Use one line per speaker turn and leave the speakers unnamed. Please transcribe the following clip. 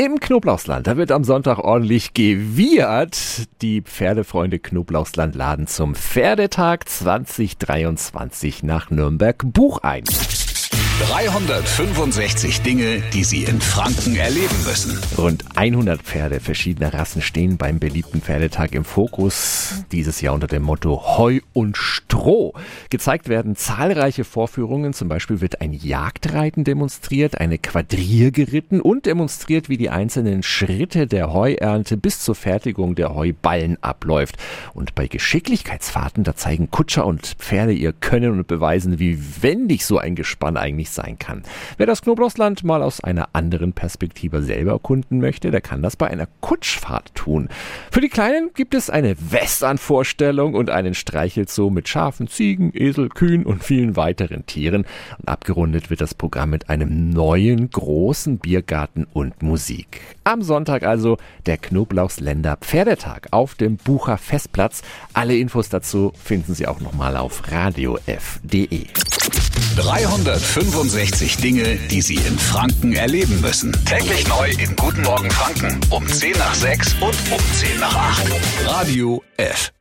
Im Knoblauchsland, da wird am Sonntag ordentlich gewiehert. Die Pferdefreunde Knoblauchsland laden zum Pferdetag 2023 nach Nürnberg Buch ein.
365 Dinge, die Sie in Franken erleben müssen.
Rund 100 Pferde verschiedener Rassen stehen beim beliebten Pferdetag im Fokus. Dieses Jahr unter dem Motto Heu und Stroh. Gezeigt werden zahlreiche Vorführungen. Zum Beispiel wird ein Jagdreiten demonstriert, eine Quadrier geritten und demonstriert, wie die einzelnen Schritte der Heuernte bis zur Fertigung der Heuballen abläuft. Und bei Geschicklichkeitsfahrten, da zeigen Kutscher und Pferde ihr Können und beweisen, wie wendig so ein Gespann eigentlich sein kann. Wer das Knoblauchsland mal aus einer anderen Perspektive selber erkunden möchte, der kann das bei einer Kutschfahrt tun. Für die Kleinen gibt es eine Westernvorstellung und einen Streichelzoo mit Schafen, Ziegen, Esel, Kühen und vielen weiteren Tieren. Und abgerundet wird das Programm mit einem neuen großen Biergarten und Musik. Am Sonntag also der Knoblauchsländer Pferdetag auf dem Bucher Festplatz. Alle Infos dazu finden Sie auch nochmal auf radiof.de.
365 Dinge, die Sie in Franken erleben müssen. Täglich neu in Guten Morgen Franken um 10 nach 6 und um 10 nach 8. Radio F.